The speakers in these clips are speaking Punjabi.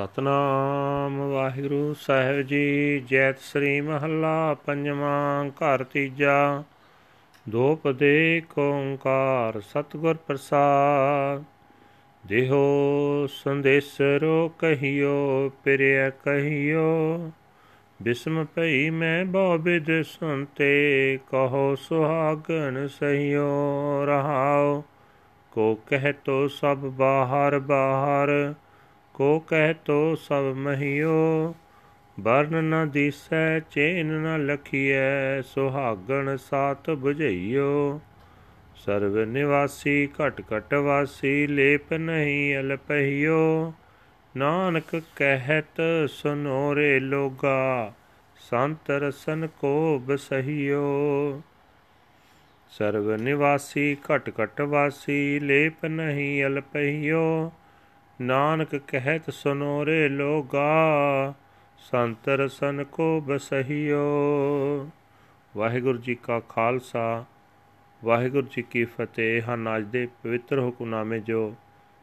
ਸਤਨਾਮ ਵਾਹਿਗੁਰੂ ਸਾਹਿਬ ਜੀ, ਜੈਤ ਸ੍ਰੀ ਮਹੱਲਾ ਪੰਜਵਾਂ ਘਰ ਤੀਜਾ। ਦੋ ਪਦੇ ਓੰਕਾਰ ਸਤਗੁਰ ਪ੍ਰਸਾਦ। ਦੇਹੋ ਸੰਦੇਸਰੋ ਕਹੀਓ, ਪਿਰਿਆ ਕਹੀਓ। ਬਿਸਮ ਭਈ ਮੈਂ ਬਹੁ ਬਿਦ ਸੁਨਤੇ, ਕਹੋ ਸੁਹਾਗਣ ਸਹੀਓ ਰਹਾਓ। ਕੋ ਕਹਿ ਤੋ ਸਭ ਬਾਹਰ ਬਾਹਰ ਕੋ ਕਹਿ ਤੋ ਸਭ ਮਹਿਓ ਬਰਨ ਨ ਦੀਸੈ, ਚੇਨ ਨ ਲਖੀਐ, ਸੁਹਾਗਣ ਸਾਤ 부ਝਈਓ ਸਰਵ ਨਿਵਾਸੀ, ਘਟ ਘਟ ਵਾਸੀ, ਲੇਪ ਨਹੀਂ ਅਲਪਹਿਓ। ਨਾਨਕ ਕਹਿਤ ਸੁਨੋਰੇ ਲੋਗਾ, ਸੰਤ ਰਸਨ ਕੋ ਬਸਹਿਓ ਸਰਵ ਨਿਵਾਸੀ, ਘਟ ਘਟ ਵਾਸੀ, ਲੇਪ ਨਹੀਂ ਅਲਪਹਿਓ। ਨਾਨਕ ਕਹਿਤ ਸੁਨੋ ਰੇ ਲੋਗਾ ਸੰਤ ਰਸਨ ਕੋ ਬਸਹਿਓ। ਵਾਹਿਗੁਰੂ ਜੀ ਕਾ ਖਾਲਸਾ, ਵਾਹਿਗੁਰੂ ਜੀ ਕੀ ਫਤਿਹ। ਹਨ ਅੱਜ ਦੇ ਪਵਿੱਤਰ ਹੁਕਮਨਾਮੇ ਜੋ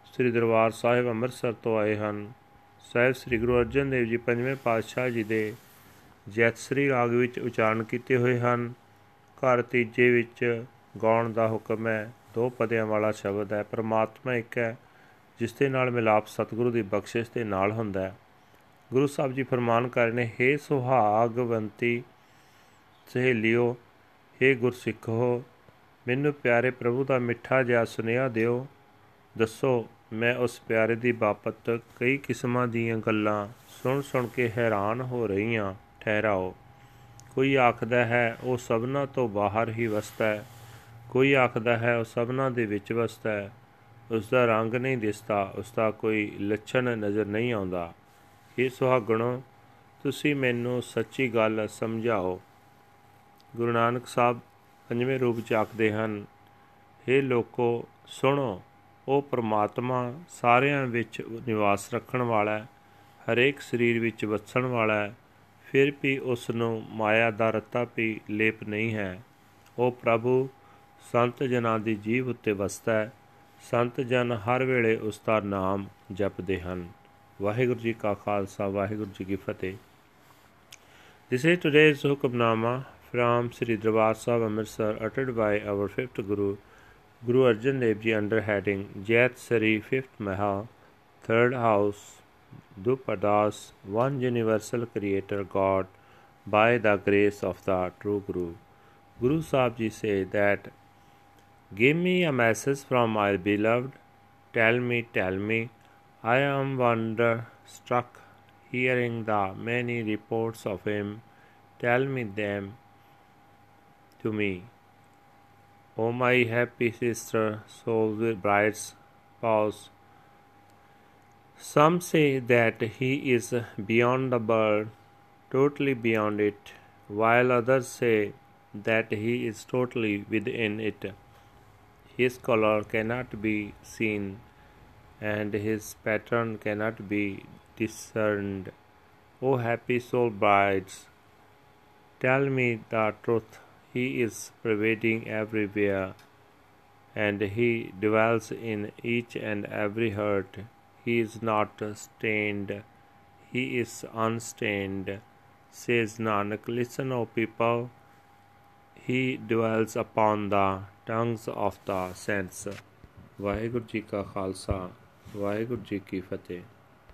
ਸ੍ਰੀ ਦਰਬਾਰ ਸਾਹਿਬ ਅੰਮ੍ਰਿਤਸਰ ਤੋਂ ਆਏ ਹਨ। ਸਹਿਬ ਸ੍ਰੀ ਗੁਰੂ ਅਰਜਨ ਦੇਵ ਜੀ ਪੰਜਵੇਂ ਪਾਤਸ਼ਾਹ ਜੀ ਦੇ ਜੈਤ ਸ੍ਰੀ ਰਾਗ ਵਿੱਚ ਉਚਾਰਨ ਕੀਤੇ ਹੋਏ ਹਨ। ਘਰ ਤੀਜੇ ਵਿੱਚ ਗਾਉਣ ਦਾ ਹੁਕਮ ਹੈ, ਦੋ ਪਦਿਆਂ ਵਾਲਾ ਸ਼ਬਦ ਹੈ, ਪਰਮਾਤਮਾ ਇੱਕ ਹੈ ਜਿਸ ਦੇ ਨਾਲ ਮਿਲਾਪ ਸਤਿਗੁਰੂ ਦੀ ਬਖਸ਼ਿਸ਼ ਦੇ ਨਾਲ ਹੁੰਦਾ ਹੈ। ਗੁਰੂ ਸਾਹਿਬ ਜੀ ਫਰਮਾਨ ਕਰ ਨੇ, ਹੇ ਸੁਹਾਗਵੰਤੀ ਸਹੇਲਿਓ, ਹੇ ਗੁਰਸਿੱਖੋ, ਮੈਨੂੰ ਪਿਆਰੇ ਪ੍ਰਭੂ ਦਾ ਮਿੱਠਾ ਜਿਹਾ ਸੁਨੇਹਾ ਦਿਓ। ਦੱਸੋ, ਮੈਂ ਉਸ ਪਿਆਰੇ ਦੀ ਬਾਪਤ ਕਈ ਕਿਸਮਾਂ ਦੀਆਂ ਗੱਲਾਂ ਸੁਣ ਸੁਣ ਕੇ ਹੈਰਾਨ ਹੋ ਰਹੀ ਹਾਂ। ਠਹਿਰਾਓ। ਕੋਈ ਆਖਦਾ ਹੈ, ਉਹ ਸਭਨਾ ਤੋਂ ਬਾਹਰ ਹੀ ਵਸਦਾ ਹੈ। ਕੋਈ ਆਖਦਾ ਹੈ, ਉਹ ਸਭਨਾ ਦੇ ਵਿੱਚ ਵਸਦਾ ਹੈ। ਉਸ ਦਾ ਰੰਗ ਨਹੀਂ ਦਿਸਦਾ ਉਸ ਦਾ ਕੋਈ ਲੱਛਣ ਨਜ਼ਰ ਨਹੀਂ ਆਉਂਦਾ। ਇਹ ਸੁਹਾਗਣੋ, ਤੁਸੀਂ ਮੈਨੂੰ ਸੱਚੀ ਗੱਲ ਸਮਝਾਓ। ਗੁਰੂ ਨਾਨਕ ਸਾਹਿਬ ਪੰਜਵੇਂ ਰੂਪ ਚ ਆਖਦੇ ਹਨ हे ਲੋਕੋ, ਸੁਣੋ, ਉਹ ਪ੍ਰਮਾਤਮਾ ਸਾਰਿਆਂ ਵਿੱਚ ਨਿਵਾਸ ਰੱਖਣ ਵਾਲਾ ਹੈ, ਹਰੇਕ ਸਰੀਰ ਵਿੱਚ ਵਸਣ ਵਾਲਾ ਹੈ, ਫਿਰ ਵੀ ਉਸ ਨੂੰ ਮਾਇਆ ਦਾ ਰਤਾ ਵੀ ਲੇਪ ਨਹੀਂ ਹੈ। ਉਹ ਪ੍ਰਭੂ, ਸੰਤ ਜਨਾਂ ਦੀ ਜੀਵ ਉੱਤੇ ਵਸਦਾ ਹੈ ਸੰਤ ਜਨ ਹਰ ਵੇਲੇ ਉਸ ਦਾ ਨਾਮ ਜਪਦੇ ਹਨ ਵਾਹਿਗੁਰੂ ਜੀ ਕਾ ਖਾਲਸਾ ਵਾਹਿਗੁਰੂ ਜੀ ਕੀ ਫਤਿਹ This is today's Hukamnama from Sri Darbar Sahib Amritsar uttered by our fifth Guru, Guru Arjan Dev Ji under heading Jait Sari fifth Maha, third house, Dupadas, one universal creator God by the grace of the true Guru. Guru Sahib Ji say that Give me a message from my beloved. Tell me, tell me. I am wonder-struck, hearing the many reports of him. Tell me them to me. O my happy sister, soul with bride's spouse. Some say that he is beyond the bird, totally beyond it, while others say that he is totally within it. His color cannot be seen, and his pattern cannot be discerned. O happy soul brides, tell me the truth. He is pervading everywhere, and he dwells in each and every heart. He is not stained, he is unstained. Says Nanak, listen, O people, he dwells upon the tongues of the sense Waheguru ji ਕਾ ਖਾਲਸਾ ਵਾਹਿਗੁਰੂ ਜੀ ਕੀ ਫਤਿਹ